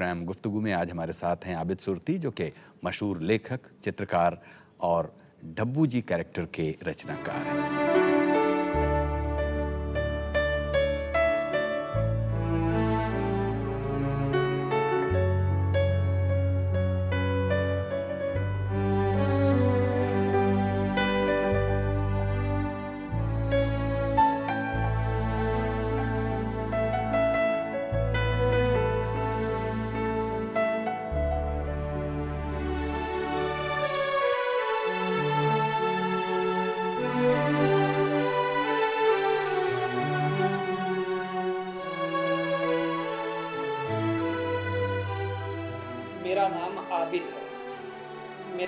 Programme गुफ्तु में आज हमारे साथ हैं आबिद सुरती, जो कि मशहूर लेखक, चित्रकार और डब्बू जी कैरेक्टर के रचनाकार हैं।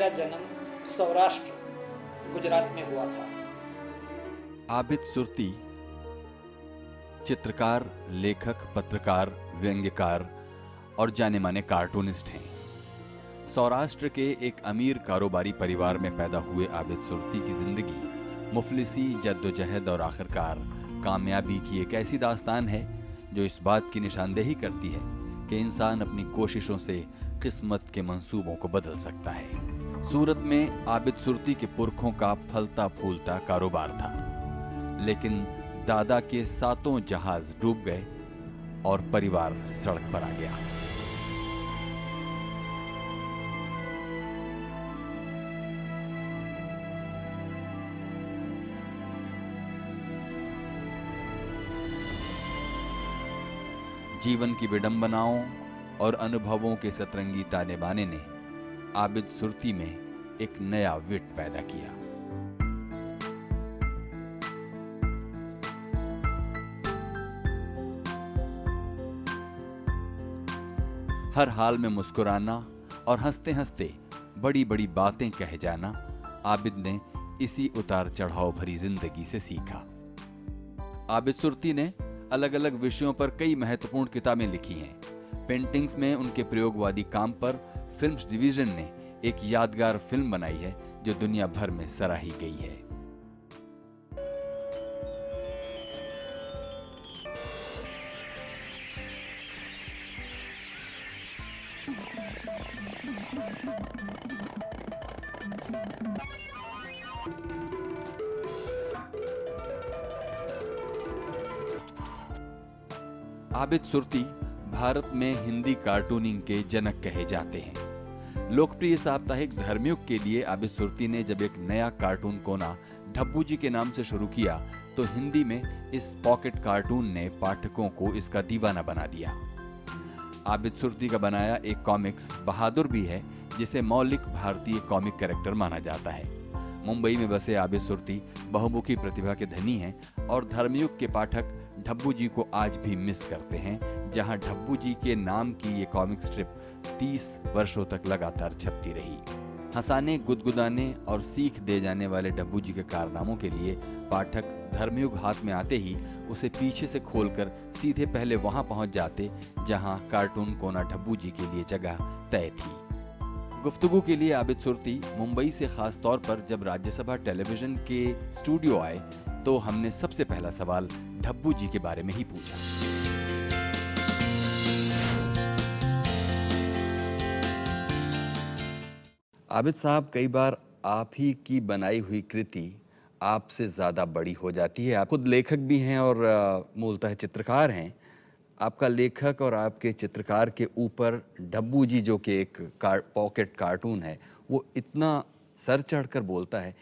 मेरा जन्म सौराष्ट्र, गुजरात में हुआ था। आबिद सुरती, चित्रकार, लेखक, पत्रकार, व्यंग्यकार और जाने माने कार्टूनिस्ट हैं। सौराष्ट्र के एक अमीर कारोबारी परिवार में पैदा हुए आबिद सुरती की ज़िंदगी मुफलिसी, जद्दोजहद और आखिरकार कामयाबी की एक ऐसी दास्तान है जो इस बात की निशानदेही करती है कि इंसान अपनी कोशिशों से किस्मत के मंसूबों को बदल सकता है। सूरत में आबिद सुरती के पुरखों का फलता फूलता कारोबार था। लेकिन दादा के सातों जहाज़ डूब गए और परिवार सड़क पर आ गया। जीवन की विडंबनाओं और अनुभवों के सतरंगी ताने बाने ने आबिद सुरती में एक नया विट पैदा किया। हर हाल में मुस्कुराना और हँसते हँसते बड़ी बड़ी बातें कह जाना आबिद ने इसी उतार चढ़ाव भरी ज़िंदगी से सीखा। आबिद सुरती ने अलग अलग विषयों पर कई महत्वपूर्ण किताबें लिखी हैं। पेंटिंग्स में उनके प्रयोगवादी काम पर फिल्म्स डिवीज़न ने एक यादगार फ़िल्म बनाई है, जो दुनिया भर में सराही गई है। आबिद सुरती भारत में हिंदी कार्टूनिंग के जनक कहे जाते हैं। लोकप्रिय साप्ताहिक धर्मयुग के लिए आबिद सुरती ने जब एक नया कार्टून कोना ढब्बू जी के नाम से शुरू किया तो हिंदी में इस पॉकेट कार्टून ने पाठकों को इसका दीवाना बना दिया। आबिद सुरती का बनाया एक कॉमिक्स बहादुर भी है, जिसे मौलिक भारतीय कॉमिक कैरेक्टर माना जाता है। मुंबई में बसे आबिद सुरती बहुमुखी प्रतिभा के धनी हैं और धर्मयुग के पाठक ढब्बू जी को आज भी मिस करते हैं, जहाँ ढब्बू जी के नाम की ये कॉमिक स्ट्रिप 30 वर्षों तक लगातार छपती रही। हंसाने, गुदगुदाने और सीख दे जाने वाले डब्बू जी के कारनामों के लिए पाठक धर्मयुग हाथ में आते ही उसे पीछे से खोलकर सीधे पहले वहाँ पहुँच जाते, जहाँ कार्टून कोना डब्बू जी के लिए जगह तय थी। गुफ्तगु के लिए आबिद सुरती मुंबई से खास तौर पर जब राज्यसभा टेलीविज़न के स्टूडियो आए तो हमने सबसे पहला सवाल ढब्बू जी के बारे में ही पूछा। आबिद साहब कई बार आप ही की बनाई हुई कृति आपसे ज़्यादा बड़ी हो जाती है। आप खुद लेखक भी हैं और मूलतः चित्रकार हैं। आपका लेखक और आपके चित्रकार के ऊपर डब्बू जी जो कि एक कार, पॉकेट कार्टून है वो इतना सर चढ़कर बोलता है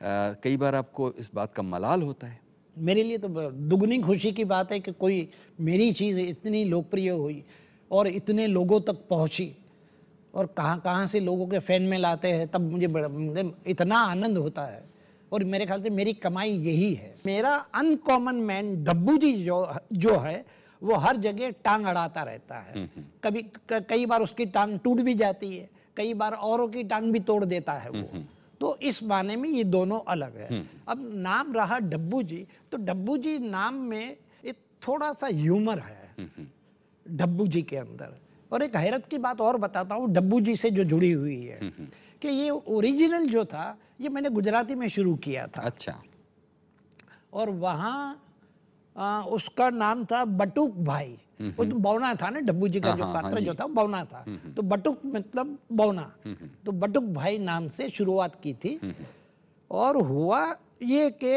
कई बार आपको इस बात का मलाल होता है। मेरे लिए तो दुगनी खुशी की बात है कि कोई मेरी चीज़ इतनी लोकप्रिय हुई और इतने लोगों तक पहुँची और कहाँ कहाँ से लोगों के फ़ैन में लाते हैं तब मुझे मुझे इतना आनंद होता है और मेरे ख्याल से मेरी कमाई यही है। मेरा अनकॉमन मैन डब्बू जी जो जो है वो हर जगह टांग अड़ाता रहता है। कभी कई बार उसकी टांग टूट भी जाती है कई बार औरों की टांग भी तोड़ देता है वो। तो इस माने में ये दोनों अलग है। अब नाम रहा डब्बू जी तो डब्बू जी नाम में एक थोड़ा सा ह्यूमर है डब्बू जी के अंदर। और एक हैरत की बात और बताता हूँ डब्बू जी से जो जुड़ी हुई है। कि ये ओरिजिनल जो था ये मैंने गुजराती में शुरू किया था। अच्छा। और वहाँ आ, उसका नाम था बटुक भाई। वो तो बौना था ना डब्बू जी का जो पात्र जो था बौना था। तो बटुक मतलब बौना। तो बटुक भाई नाम से शुरुआत की थी। और हुआ ये कि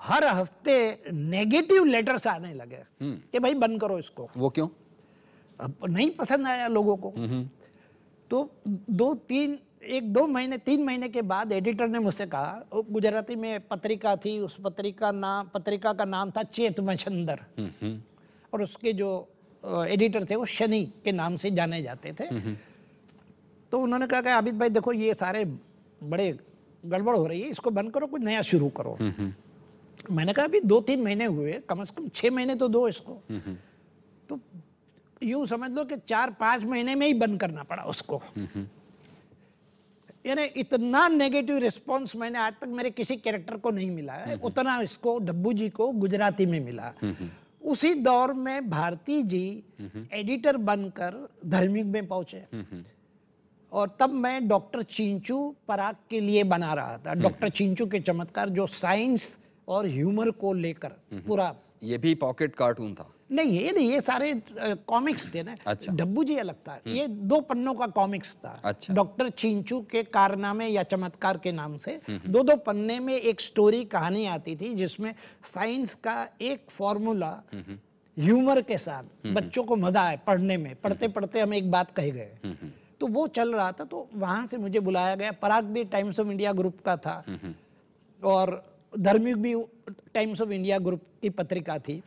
हर हफ़्ते नेगेटिव लेटर्स आने लगे कि भाई बंद करो इसको। वो क्यों? अब नहीं पसंद आया लोगों को। तो दो तीन एक दो महीने तीन महीने के बाद एडिटर ने मुझसे कहा गुजराती में पत्रिका थी उस पत्रिका नाम पत्रिका का नाम था चेत मछंदर. और उसके जो एडिटर थे वो शनि के नाम से जाने जाते थे। तो उन्होंने कहा कि आबिद भाई देखो ये सारे बड़े गड़बड़ हो रही है इसको बंद करो कुछ नया शुरू करो। मैंने कहा अभी दो तीन महीने हुए कम से कम छः महीने तो दो इसको। तो यूँ समझ लो कि चार पाँच महीने में ही बंद करना पड़ा उसको। यानी इतना नेगेटिव रिस्पांस मैंने आज तक मेरे किसी कैरेक्टर को नहीं मिला है। उतना इसको डब्बू जी को गुजराती में मिला। उसी दौर में भारती जी एडिटर बनकर धार्मिक में पहुँचे। और तब मैं डॉक्टर चिंचू पराग के लिए बना रहा था। डॉक्टर चिंचू के चमत्कार जो साइंस और ह्यूमर को लेकर पूरा ये भी पॉकेट कार्टून था। नहीं ये नहीं ये सारे कॉमिक्स थे ना। अच्छा। डब्बू जी अलग था ये दो पन्नों का कॉमिक्स था। अच्छा। डॉक्टर चिंचू के कारनामे या चमत्कार के नाम से। दो दो पन्ने में एक स्टोरी कहानी आती थी जिसमें साइंस का एक फॉर्मूला ह्यूमर के साथ बच्चों को मज़ा आए पढ़ने में। पढ़ते पढ़ते हम एक बात कह गए। तो वो चल रहा था तो वहाँ से मुझे बुलाया गया। पराग भी टाइम्स ऑफ़ इंडिया ग्रुप का था। और धर्मिक भी टाइम्स ऑफ़ इंडिया ग्रुप की पत्रिका थी।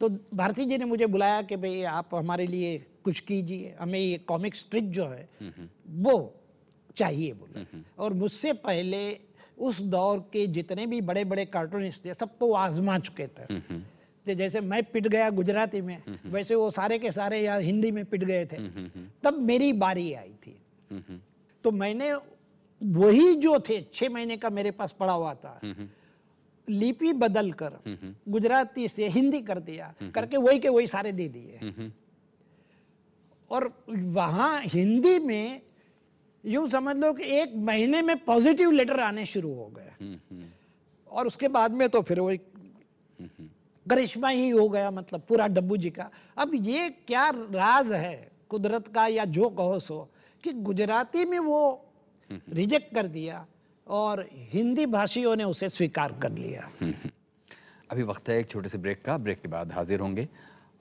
तो भारती जी ने मुझे बुलाया कि भाई आप हमारे लिए कुछ कीजिए, हमें ये कॉमिक स्ट्रिप जो है, वो चाहिए बोले। और मुझसे पहले उस दौर के जितने भी बड़े बड़े कार्टूनिस्ट थे सबको वो आजमा चुके थे। तो जैसे मैं पिट गया गुजराती में, वैसे वो सारे के सारे यहाँ हिंदी में पिट गए थे। तब मेरी बारी आई थी। तो मैंने वही जो थे, छह महीने का मेरे पास पड़ा हुआ था। लिपि बदल कर गुजराती से हिंदी कर दिया करके वही के वही सारे दे दिए। और वहाँ हिंदी में यूँ समझ लो कि एक महीने में पॉजिटिव लेटर आने शुरू हो गए। और उसके बाद में तो फिर वही करिश्मा ही हो गया मतलब पूरा डब्बू जी का। अब ये क्या राज है कुदरत का या जो कहो सो कि गुजराती में वो रिजेक्ट कर दिया। और हिंदी भाषियों ने उसे स्वीकार कर लिया। अभी वक्त है एक छोटे से ब्रेक का। ब्रेक के बाद हाजिर होंगे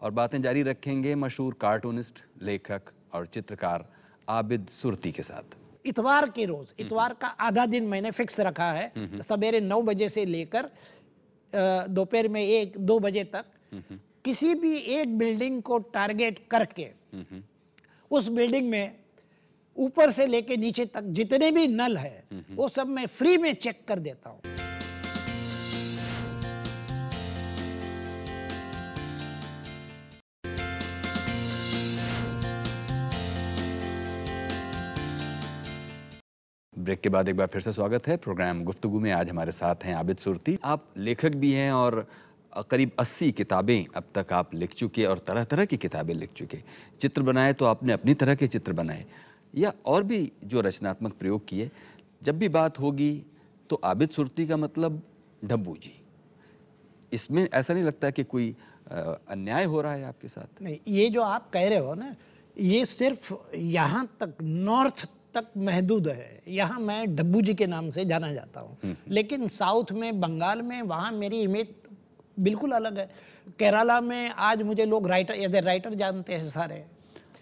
और बातें जारी रखेंगे मशहूर कार्टूनिस्ट लेखक और चित्रकार आबिद सुरती के साथ। इतवार के रोज इतवार का आधा दिन मैंने फिक्स रखा है। सवेरे नौ बजे से लेकर दोपहर में एक दो बजे तक किसी भी एक बिल्डिंग को टारगेट करके उस बिल्डिंग में ऊपर से लेके नीचे तक जितने भी नल है वो सब मैं फ्री में चेक कर देता हूँ। ब्रेक के बाद एक बार फिर से स्वागत है। प्रोग्राम गुफ्तगू में आज हमारे साथ हैं आबिद सुरती। आप लेखक भी हैं और करीब 80 किताबें अब तक आप लिख चुके और तरह तरह की किताबें लिख चुके। चित्र बनाए तो आपने अपनी तरह के चित्र बनाए। या और भी जो रचनात्मक प्रयोग किए जब भी बात होगी तो आबिद सुरती का मतलब डब्बू जी। इसमें ऐसा नहीं लगता कि कोई अन्याय हो रहा है आपके साथ? नहीं ये जो आप कह रहे हो ना ये सिर्फ़ यहाँ तक नॉर्थ तक महदूद है। यहाँ मैं डब्बू जी के नाम से जाना जाता हूँ। लेकिन साउथ में बंगाल में वहाँ मेरी इमेज बिल्कुल अलग है। केरला में आज मुझे लोग राइटर एज ए राइटर जानते हैं सारे।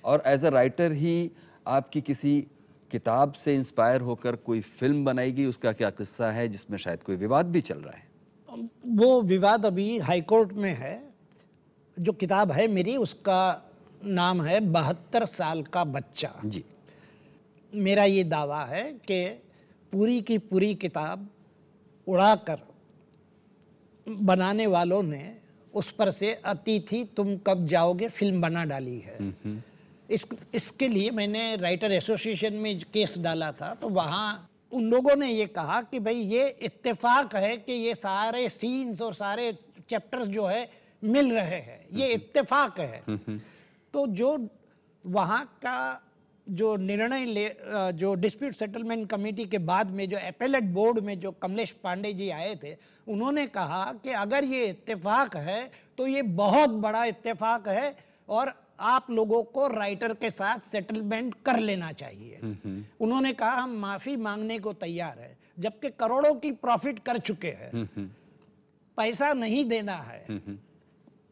और एज ए राइटर ही आपकी किसी किताब से इंस्पायर होकर कोई फ़िल्म बनाएगी उसका क्या किस्सा है जिसमें शायद कोई विवाद भी चल रहा है? वो विवाद अभी हाई कोर्ट में है। जो किताब है मेरी उसका नाम है बहत्तर साल का बच्चा। जी। मेरा ये दावा है कि पूरी की पूरी किताब उड़ाकर बनाने वालों ने उस पर से अतिथि तुम कब जाओगे? फ़िल्म बना डाली है। इस इसके लिए मैंने राइटर एसोसिएशन में केस डाला था तो वहाँ उन लोगों ने ये कहा कि भाई ये इत्तेफाक है कि ये सारे सीन्स और सारे चैप्टर्स जो है मिल रहे हैं ये इत्तेफाक है। तो जो वहाँ का जो निर्णय ले जो डिस्प्यूट सेटलमेंट कमेटी के बाद में जो अपेलेट बोर्ड में जो कमलेश पांडे जी आए थे उन्होंने कहा कि अगर ये इत्तेफाक है तो ये बहुत बड़ा इत्तेफाक है और आप लोगों को राइटर के साथ सेटलमेंट कर लेना चाहिए। उन्होंने कहा हम माफ़ी मांगने को तैयार है जबकि करोड़ों की प्रॉफिट कर चुके हैं। पैसा नहीं देना है।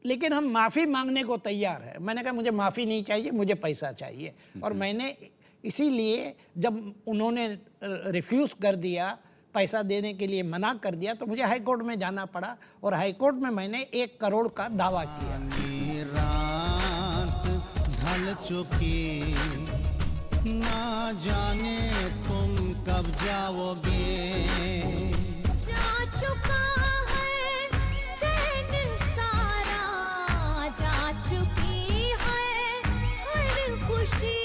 लेकिन हम माफ़ी मांगने को तैयार है। मैंने कहा मुझे माफ़ी नहीं चाहिए मुझे पैसा चाहिए। और मैंने इसीलिए जब उन्होंने रिफ्यूज़ कर दिया पैसा देने के लिए मना कर दिया तो मुझे हाईकोर्ट में जाना पड़ा। और हाईकोर्ट में मैंने एक करोड़ का दावा किया। चुकी ना जाने तुम कब जाओगे। जा चुका है चैन सारा। जा चुकी है हर खुशी।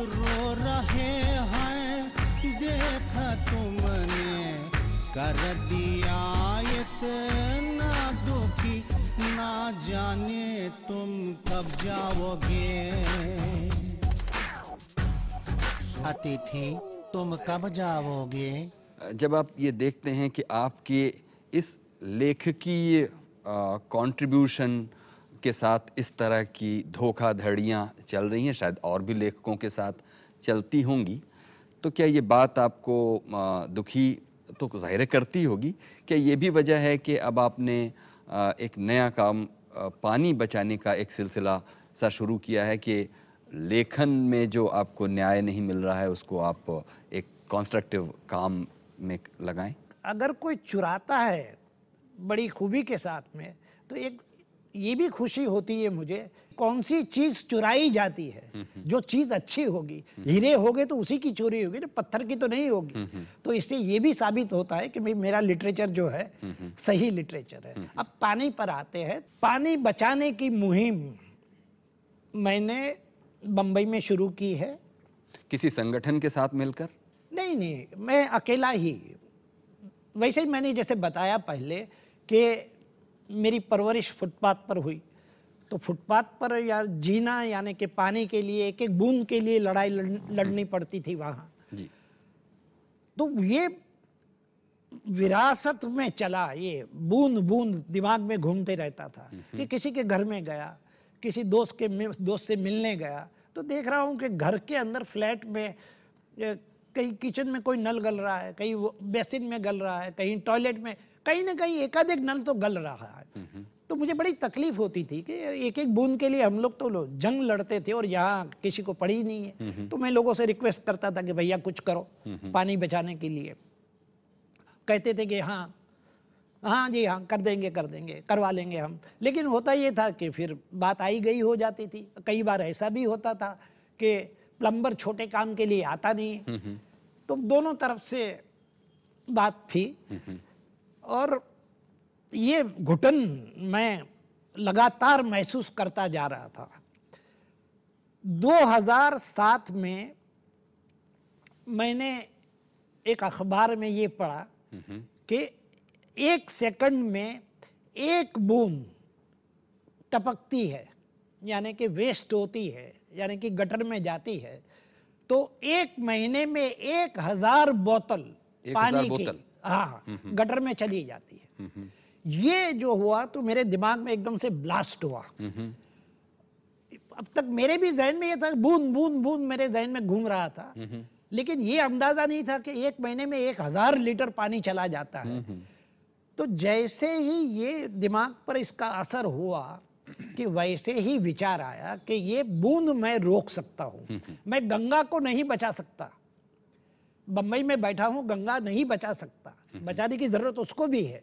रो रहे हैं देखा तुमने। कर दिया इतना जाने तुम कब जाओगे? अतिथि तुम कब जाओगे? जब आप ये देखते हैं कि आपके इस लेखकीय कंट्रीब्यूशन के साथ इस तरह की धोखाधड़ियाँ चल रही हैं शायद और भी लेखकों के साथ चलती होंगी तो क्या ये बात आपको आ, दुखी तो ज़ाहिर करती होगी? क्या ये भी वजह है कि अब आपने एक नया काम पानी बचाने का एक सिलसिला सा शुरू किया है कि लेखन में जो आपको न्याय नहीं मिल रहा है, उसको आप एक कॉन्स्ट्रक्टिव काम में लगाएँ। अगर कोई चुराता है बड़ी खूबी के साथ में तो एक ये भी खुशी होती है मुझे कौन सी चीज़ चुराई जाती है जो चीज़ अच्छी होगी। हीरे होगे तो उसी की चोरी होगी ना पत्थर की तो नहीं होगी। तो इससे ये भी साबित होता है कि भाई मेरा लिटरेचर जो है सही लिटरेचर है। अब पानी पर आते हैं। पानी बचाने की मुहिम मैंने बम्बई में शुरू की है। किसी संगठन के साथ मिलकर? नहीं नहीं मैं अकेला ही। वैसे ही मैंने जैसे बताया पहले कि मेरी परवरिश फुटपाथ पर हुई। तो फुटपाथ पर यार जीना यानी कि पानी के लिए एक एक बूंद के लिए लड़ाई लड़नी पड़ती थी वहाँ। जी। तो ये विरासत में चला ये बूंद बूंद दिमाग में घूमते रहता था कि किसी के घर में गया किसी दोस्त के दोस्त से मिलने गया तो देख रहा हूँ कि घर के अंदर फ्लैट में कहीं किचन में कोई नल गल रहा है कहीं बेसिन में गल रहा है कहीं टॉयलेट में कहीं ना कहीं एकाधिक नल तो गल रहा है। तो मुझे बड़ी तकलीफ़ होती थी कि एक एक बूंद के लिए हम लोग तो लो- जंग लड़ते थे और यहाँ किसी को पड़ी नहीं है। तो मैं लोगों से रिक्वेस्ट करता था कि भैया कुछ करो पानी बचाने के लिए। कहते थे कि हाँ हाँ जी हाँ कर देंगे कर देंगे करवा लेंगे हम। लेकिन होता ये था कि फिर बात आई गई हो जाती थी। कई बार ऐसा भी होता था कि प्लम्बर छोटे काम के लिए आता नहीं। तो दोनों तरफ़ से बात थी। और ये घुटन मैं लगातार महसूस करता जा रहा था। 2007 में मैंने एक अखबार में ये पढ़ा कि एक सेकंड में एक बूंद टपकती है यानी कि वेस्ट होती है यानी कि गटर में जाती है। तो एक महीने में एक हज़ार बोतल एक हज़ार पानी हज़ार पानी की हाँ गटर में चली जाती है। ये जो हुआ तो मेरे दिमाग में एकदम से ब्लास्ट हुआ। अब तक मेरे भी जहन में ये था बूंद बूंद बूंद मेरे जहन में घूम रहा था। लेकिन ये अंदाज़ा नहीं था कि एक महीने में एक हज़ार लीटर पानी चला जाता है। तो जैसे ही ये दिमाग पर इसका असर हुआ कि वैसे ही विचार आया कि ये बूंद मैं रोक सकता हूँ। मैं गंगा को नहीं बचा सकता। बम्बई में बैठा हूँ गंगा नहीं बचा सकता। बचाने की ज़रूरत उसको भी है।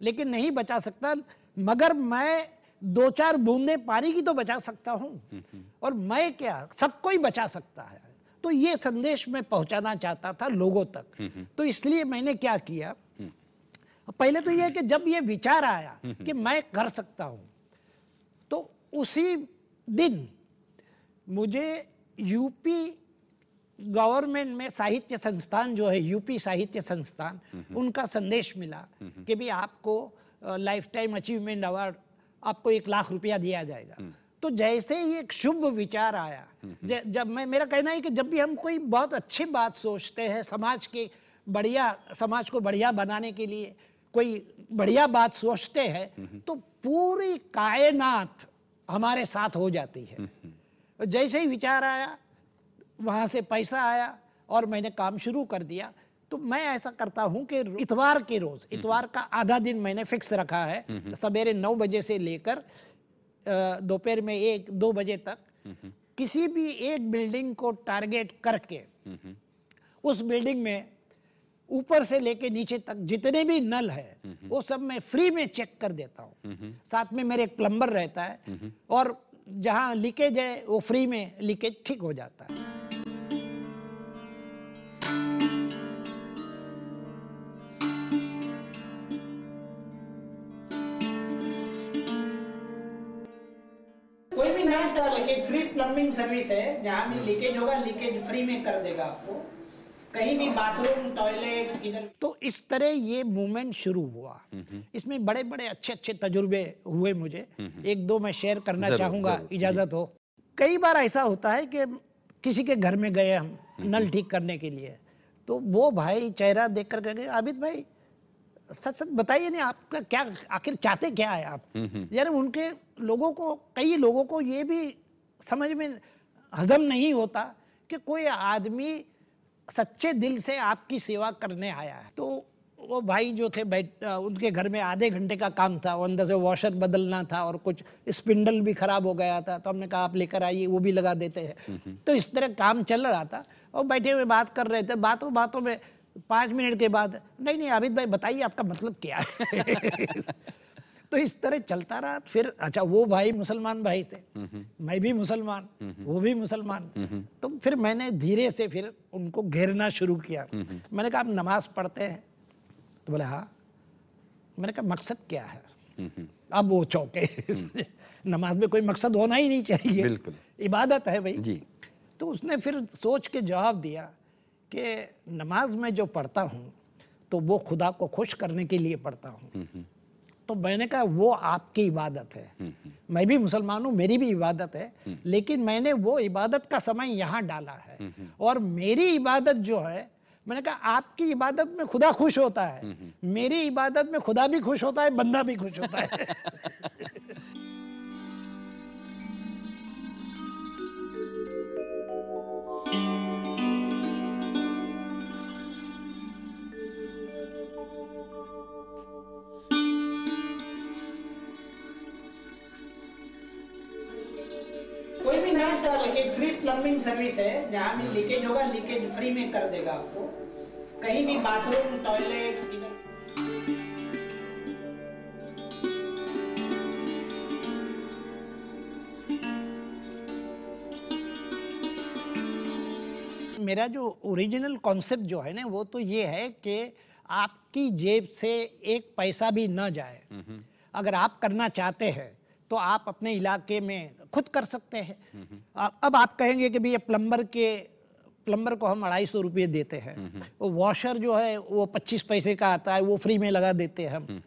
लेकिन नहीं बचा सकता, मगर मैं दो चार बूंदे पानी की तो बचा सकता हूँ। और मैं क्या सबको ही बचा सकता है। तो ये संदेश मैं पहुंचाना चाहता था लोगों तक। तो इसलिए मैंने क्या किया? पहले तो यह कि जब ये विचार आया कि मैं कर सकता हूँ तो उसी दिन मुझे यूपी गवर्नमेंट में साहित्य संस्थान जो है यूपी साहित्य संस्थान उनका संदेश मिला कि भी आपको लाइफ टाइम अचीवमेंट अवार्ड आपको एक लाख रुपया दिया जाएगा। तो जैसे ही एक शुभ विचार आया जब मैं मेरा कहना है कि जब भी हम कोई बहुत अच्छी बात सोचते हैं समाज के बढ़िया समाज को बढ़िया बनाने के लिए कोई बढ़िया बात सोचते हैं तो पूरी कायनात हमारे साथ हो जाती है। जैसे ही विचार आया वहाँ से पैसा आया और मैंने काम शुरू कर दिया। तो मैं ऐसा करता हूँ कि इतवार के रोज इतवार का आधा दिन मैंने फिक्स रखा है। सवेरे नौ बजे से लेकर दोपहर में एक दो बजे तक किसी भी एक बिल्डिंग को टारगेट करके उस बिल्डिंग में ऊपर से लेके नीचे तक जितने भी नल है वो सब मैं फ्री में चेक कर देता हूँ। साथ में मेरे एक प्लम्बर रहता है और जहाँ लीकेज है वो फ्री में लीकेज ठीक हो जाता है। कोई का लीकेज फ्री प्लम्बिंग सर्विस है जहाँ भी लीकेज होगा लीकेज फ्री में कर देगा आपको। कहीं भी बाथरूम टॉयलेट इधर तो इस तरह ये मूवमेंट शुरू हुआ। इसमें बड़े बड़े अच्छे अच्छे तजुर्बे हुए मुझे। एक दो मैं शेयर करना चाहूँगा इजाज़त हो। कई बार ऐसा होता है कि किसी के घर में गए हम नल ठीक करने के लिए। तो वो भाई चेहरा देख कर कहे आबिद भाई सच सच बताइए ना आपका क्या आखिर चाहते क्या है आप? यार उनके लोगों को कई लोगों को ये भी समझ में हजम नहीं होता कि कोई आदमी सच्चे दिल से आपकी सेवा करने आया है। तो वो भाई जो थे बैठ उनके घर में आधे घंटे का काम था वो अंदर से वॉशर बदलना था और कुछ स्पिंडल भी खराब हो गया था तो हमने कहा आप लेकर आइए वो भी लगा देते हैं। तो इस तरह काम चल रहा था और बैठे हुए बात कर रहे थे बातों बातों में पाँच मिनट के बाद नहीं नहीं आबिद भाई बताइए आपका मतलब क्या है? तो इस तरह चलता रहा। फिर अच्छा वो भाई मुसलमान भाई थे। मैं भी मुसलमान वो भी मुसलमान। तो फिर मैंने धीरे से फिर उनको घेरना शुरू किया। मैंने कहा आप नमाज़ पढ़ते हैं? तो बोले हाँ। मैंने कहा मकसद क्या है? अब वो चौके। नमाज़ में कोई मकसद होना ही नहीं चाहिए। बिल्कुल। इबादत है भाई। जी। तो उसने फिर सोच के जवाब दिया कि नमाज़ में जो पढ़ता हूँ तो वो खुदा को खुश करने के लिए पढ़ता हूँ। तो मैंने कहा वो आपकी इबादत है। मैं भी मुसलमान हूँ मेरी भी इबादत है लेकिन मैंने वो इबादत का समय यहाँ डाला है। और मेरी इबादत जो है मैंने कहा आपकी इबादत में खुदा खुश होता है। मेरी इबादत में खुदा भी खुश होता है बंदा भी खुश होता है। प्लम्बिंग सर्विस है जहाँ भी लीकेज होगा लीकेज फ्री में कर देगा आपको। कहीं भी बाथरूम टॉयलेट इधर। मेरा जो ओरिजिनल कॉन्सेप्ट जो है ना वो तो ये है कि आपकी जेब से एक पैसा भी न जाए। अगर आप करना चाहते हैं तो आप अपने इलाके में खुद कर सकते हैं। आ- अब आप कहेंगे कि भैया प्लम्बर के प्लम्बर को हम अढ़ाई सौ रुपये देते हैं। वो वॉशर जो है वो पच्चीस पैसे का आता है वो फ्री में लगा देते हैं हम।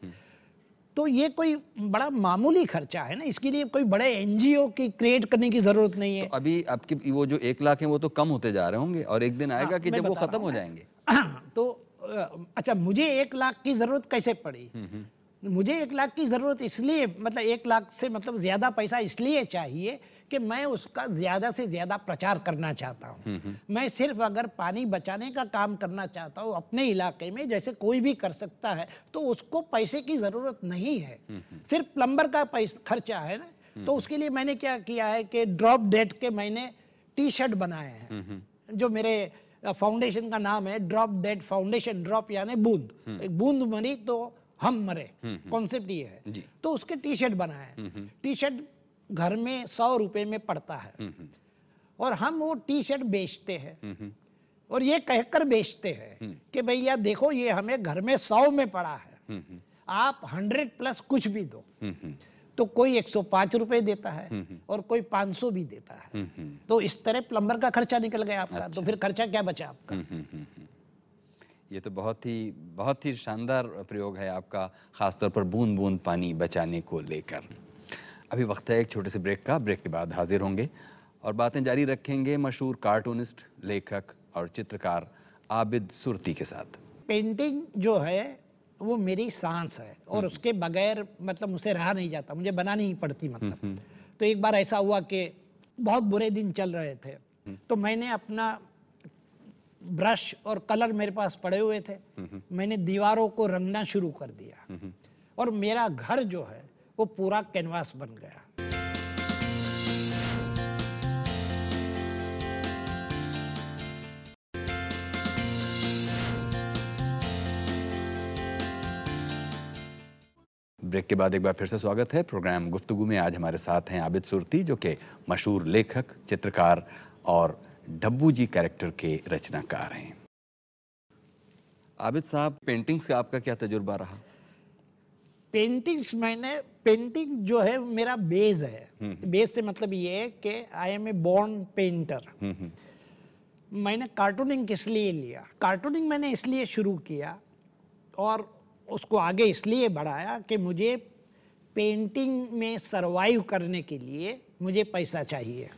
तो ये कोई बड़ा मामूली खर्चा है ना इसके लिए कोई बड़े एनजीओ की क्रिएट करने की ज़रूरत नहीं है। तो अभी आपके वो जो एक लाख है वो तो कम होते जा रहे होंगे और एक दिन आएगा कि जब वो खत्म हो हूँ। जाएँगे। तो अच्छा मुझे एक लाख की ज़रूरत कैसे पड़ी? मुझे एक लाख की ज़रूरत इसलिए मतलब एक लाख से मतलब ज़्यादा पैसा इसलिए चाहिए कि मैं उसका ज़्यादा से ज़्यादा प्रचार करना चाहता हूँ। मैं सिर्फ़ अगर पानी बचाने का काम करना चाहता हूँ अपने इलाके में जैसे कोई भी कर सकता है तो उसको पैसे की ज़रूरत नहीं है। सिर्फ़ प्लम्बर का पैसा खर्चा है ना? तो उसके लिए मैंने क्या किया है कि ड्रॉप डेट के मैंने टी शर्ट बनाए हैं। जो मेरे फाउंडेशन का नाम है ड्रॉप डेट फाउंडेशन ड्रॉप यानी बूंद। एक बूंद मरी तो हम मरे। कॉन्सेप्ट ये है। तो उसके टी शर्ट बनाए टी शर्ट घर में सौ रुपए में पड़ता है। और हम वो टी शर्ट बेचते हैं। और ये कहकर बेचते हैं कि भैया देखो ये हमें घर में सौ में पड़ा है। आप हंड्रेड प्लस कुछ भी दो। तो कोई 105 रुपए देता है और कोई 500 भी देता है। तो इस तरह प्लम्बर का खर्चा निकल गया आपका। अच्छा। तो फिर खर्चा क्या बचा आपका? ये तो बहुत ही बहुत ही शानदार प्रयोग है आपका खासतौर पर बूंद बूंद पानी बचाने को लेकर। अभी वक्त है एक छोटे से ब्रेक का। ब्रेक के बाद हाजिर होंगे और बातें जारी रखेंगे मशहूर कार्टूनिस्ट लेखक और चित्रकार आबिद सुरती के साथ। पेंटिंग जो है वो मेरी सांस है और उसके बगैर मतलब मुझसे रहा नहीं जाता मुझे बनानी ही पड़ती मतलब। तो एक बार ऐसा हुआ कि बहुत बुरे दिन चल रहे थे तो मैंने अपना ब्रश और कलर मेरे पास पड़े हुए थे मैंने दीवारों को रंगना शुरू कर दिया। और मेरा घर जो है वो पूरा कैनवास बन गया। ब्रेक के बाद एक बार फिर से स्वागत है। प्रोग्राम गुफ्तगु में आज हमारे साथ हैं आबिद सुरती, जो कि मशहूर लेखक, चित्रकार और डब्बू जी कैरेक्टर के रचनाकार हैं। आबिद साहब, पेंटिंग्स का आपका क्या तजुर्बा रहा? पेंटिंग्स मैंने पेंटिंग जो है, मेरा बेस है। बेस से मतलब ये है कि I am a born painter मैंने कार्टूनिंग किस लिए लिया? कार्टूनिंग मैंने इसलिए शुरू किया और उसको आगे इसलिए बढ़ाया कि मुझे पेंटिंग में सरवाइव करने के लिए मुझे पैसा चाहिए।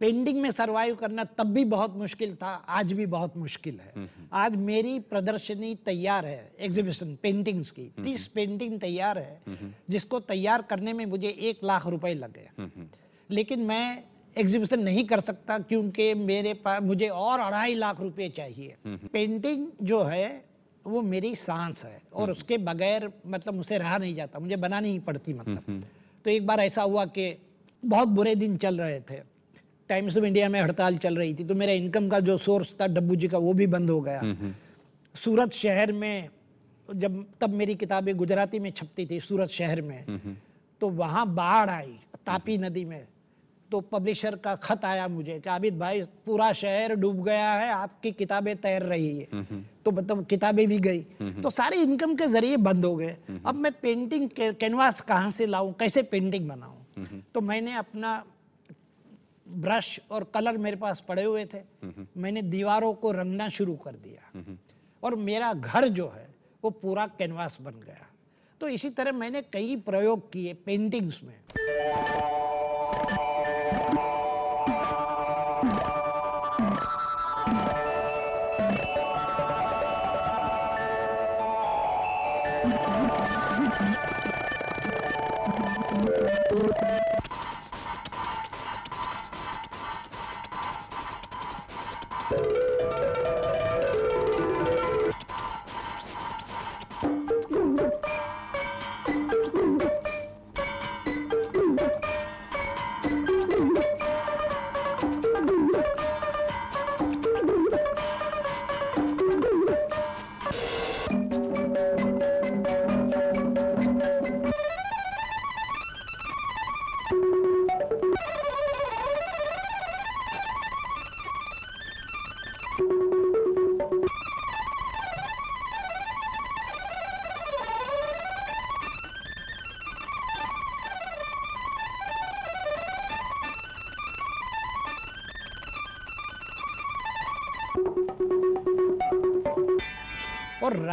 पेंटिंग में सरवाइव करना तब भी बहुत मुश्किल था आज भी बहुत मुश्किल है। आज मेरी प्रदर्शनी तैयार है एग्जीबिशन पेंटिंग्स की। तीस पेंटिंग तैयार है जिसको तैयार करने में मुझे एक लाख रुपए लगे लेकिन मैं एग्जीबिशन नहीं कर सकता क्योंकि मेरे पास मुझे और अढ़ाई लाख रुपए चाहिए। पेंटिंग जो है वो मेरी सांस है और उसके बगैर मतलब मुझसे रहा नहीं जाता मुझे बनानी ही पड़ती मतलब। तो एक बार ऐसा हुआ कि बहुत बुरे दिन चल रहे थे। टाइम्स ऑफ़ इंडिया में हड़ताल चल रही थी तो मेरा इनकम का जो सोर्स था डब्बू जी का वो भी बंद हो गया। सूरत शहर में जब तब मेरी किताबें गुजराती में छपती थी सूरत शहर में। तो वहाँ बाढ़ आई तापी नदी में। तो पब्लिशर का खत आया मुझे कि आबिद भाई पूरा शहर डूब गया है आपकी किताबें तैर रही है। तो मतलब किताबें भी गई। तो सारे इनकम के ज़रिए बंद हो गए। अब मैं पेंटिंग कैनवास कहाँ से लाऊं कैसे पेंटिंग बनाऊँ? तो मैंने अपना ब्रश और कलर मेरे पास पड़े हुए थे। मैंने दीवारों को रंगना शुरू कर दिया। और मेरा घर जो है, वो पूरा कैनवास बन गया। तो इसी तरह मैंने कई प्रयोग किए पेंटिंग्स में।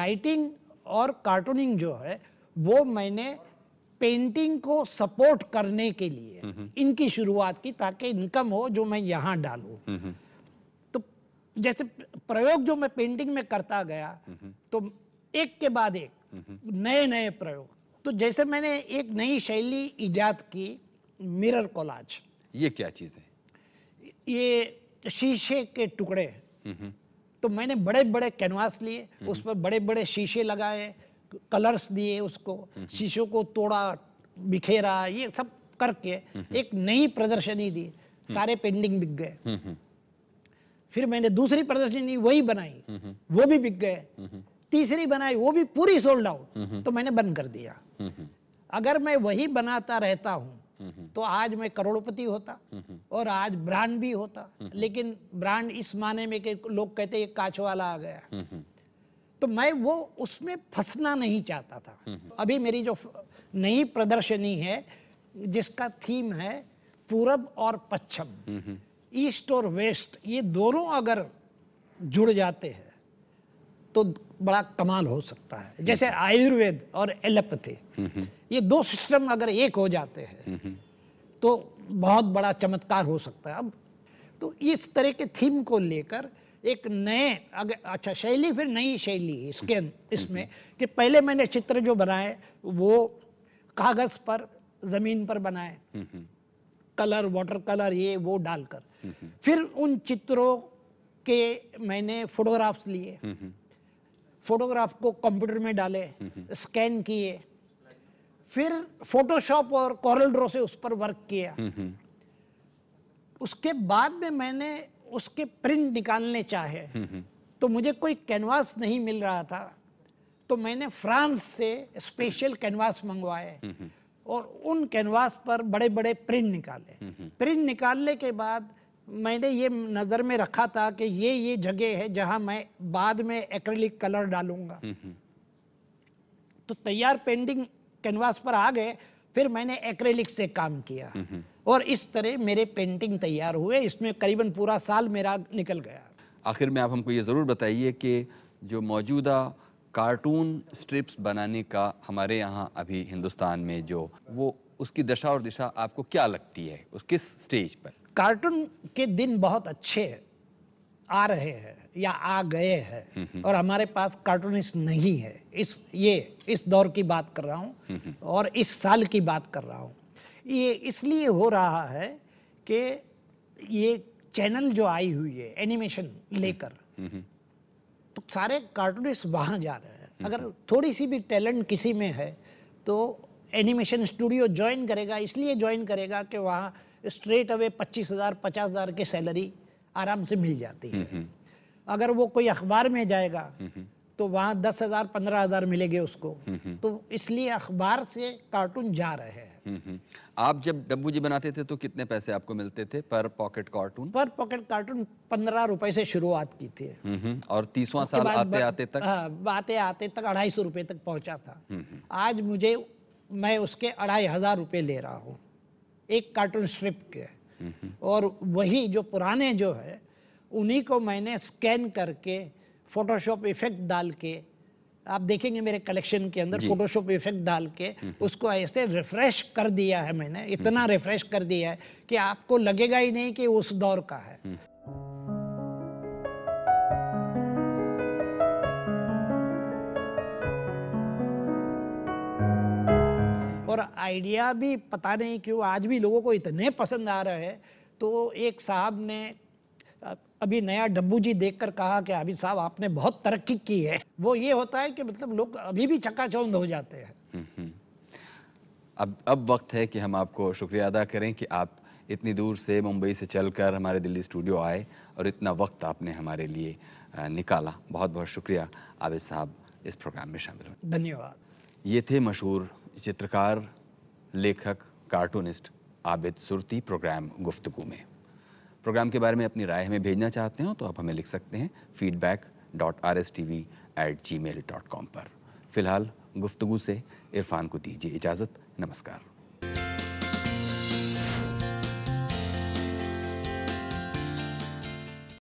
राइटिंग और कार्टूनिंग जो है वो मैंने पेंटिंग को सपोर्ट करने के लिए इनकी शुरुआत की ताकि इनकम हो जो मैं यहाँ डालूं। तो जैसे प्रयोग जो मैं पेंटिंग में करता गया तो एक के बाद एक नए नए प्रयोग। तो जैसे मैंने एक नई शैली इजाद की मिरर कोलाज ये क्या चीज़ है? ये शीशे के टुकड़े। तो मैंने बड़े बड़े कैनवास लिए उस पर बड़े बड़े शीशे लगाए कलर्स दिए उसको शीशों को तोड़ा बिखेरा ये सब करके एक नई प्रदर्शनी दी सारे पेंटिंग बिक गए। फिर मैंने दूसरी प्रदर्शनी दी वही बनाई वो भी बिक गए। तीसरी बनाई वो भी पूरी सोल्ड आउट तो मैंने बंद कर दिया। अगर मैं वही बनाता रहता हूँ तो आज मैं करोड़पति होता और आज ब्रांड भी होता। लेकिन ब्रांड इस माने में कि लोग कहते हैं कांच वाला आ गया। तो मैं वो उसमें फंसना नहीं चाहता था। अभी मेरी जो नई प्रदर्शनी है, जिसका थीम है पूरब और पश्चिम। ईस्ट और वेस्ट, ये दोनों अगर जुड़ जाते हैं तो बड़ा कमाल हो सकता है। जैसे आयुर्वेद और एलोपैथी। ये दो सिस्टम अगर एक हो जाते हैं तो बहुत बड़ा चमत्कार हो सकता है। अब तो इस तरह के थीम को लेकर एक नए, अगर अच्छा शैली, फिर नई शैली इसके, इसमें कि पहले मैंने चित्र जो बनाए, वो कागज़ पर, ज़मीन पर बनाए। कलर, वाटर कलर, ये, वो डालकर। फिर उन चित्रों के मैंने फोटोग्राफ्स लिए। फोटोग्राफ को कंप्यूटर में डाले, स्कैन किए। फिर फोटोशॉप और कॉरल ड्रॉ से उस पर वर्क किया। उसके बाद में मैंने उसके प्रिंट निकालने चाहे तो मुझे कोई कैनवास नहीं मिल रहा था। तो मैंने फ्रांस से स्पेशल कैनवास मंगवाए और उन कैनवास पर बड़े बड़े प्रिंट निकाले प्रिंट निकालने के बाद मैंने ये नज़र में रखा था कि ये ये जगह है जहाँ मैं बाद में एक्रेलिक कलर डालूँगा। तो तैयार पेंटिंग कैनवास पर आ गए फिर मैंने एक्रेलिक से काम किया। और इस तरह मेरे पेंटिंग तैयार हुए इसमें करीबन पूरा साल मेरा निकल गया। आखिर में आप हमको ये ज़रूर बताइए कि जो मौजूदा कार्टून स्ट्रिप्स बनाने का हमारे यहाँ अभी हिंदुस्तान में जो वो उसकी दशा और दिशा आपको क्या लगती है? उस किस स्टेज पर? कार्टून के दिन बहुत अच्छे आ रहे हैं या आ गए हैं और हमारे पास कार्टूनिस्ट नहीं है। इस ये इस दौर की बात कर रहा हूँ और इस साल की बात कर रहा हूँ। ये इसलिए हो रहा है कि ये चैनल जो आई हुई है एनिमेशन लेकर तो सारे कार्टूनिस्ट वहाँ जा रहे हैं। अगर थोड़ी सी भी टैलेंट किसी में है तो एनिमेशन स्टूडियो ज्वाइन करेगा इसलिए ज्वाइन करेगा कि वहाँ स्ट्रेट अवे पच्चीस हज़ार पचास हज़ार की सैलरी आराम से मिल जाती है। अगर वो कोई अखबार में जाएगा तो वहाँ दस हज़ार पंद्रह हज़ार मिलेंगे उसको। तो इसलिए अखबार से कार्टून जा रहे हैं। हम्म, हम्म। आप जब डब्बू जी बनाते थे तो कितने पैसे आपको मिलते थे पर पॉकेट कार्टून? पर पॉकेट कार्टून पंद्रह रुपए से शुरुआत की थी। हम्म, हम्म। और तीसवां साल आते आते तक? हाँ आते आते तक अढ़ाई सौ रुपये तक पहुँचा था। आज मुझे मैं उसके अढ़ाई हज़ार रुपये ले रहा हूँ। एक कार्टून स्ट्रिप के। और वही जो पुराने जो है उन्हीं को मैंने स्कैन करके फोटोशॉप इफ़ेक्ट डाल के आप देखेंगे मेरे कलेक्शन के अंदर फोटोशॉप इफ़ेक्ट डाल के उसको ऐसे रिफ्रेश कर दिया है मैंने इतना रिफ्रेश कर दिया है कि आपको लगेगा ही नहीं कि उस दौर का है। और आइडिया भी पता नहीं क्यों आज भी लोगों को इतने पसंद आ रहे हैं। तो एक साहब ने अभी नया डब्बू जी देखकर कहा कि अभी साहब आपने बहुत तरक्की की है। वो ये होता है कि मतलब लोग अभी भी चक्काचौंध हो जाते हैं। अब अब वक्त है कि हम आपको शुक्रिया अदा करें कि आप इतनी दूर से मुंबई से चलकर हमारे दिल्ली स्टूडियो आए और इतना वक्त आपने हमारे लिए निकाला। बहुत बहुत शुक्रिया। आबिद साहब इस प्रोग्राम में शामिल हुए धन्यवाद। ये थे मशहूर चित्रकार, लेखक, कार्टूनिस्ट आबिद सुरती प्रोग्राम गुफ्तु में। प्रोग्राम के बारे में अपनी राय हमें भेजना चाहते हो तो आप हमें लिख सकते हैं feedback dot R S T V at Gmail dot com पर। फ़िलहाल गुफ्तु से इरफान को दीजिए इजाज़त। नमस्कार।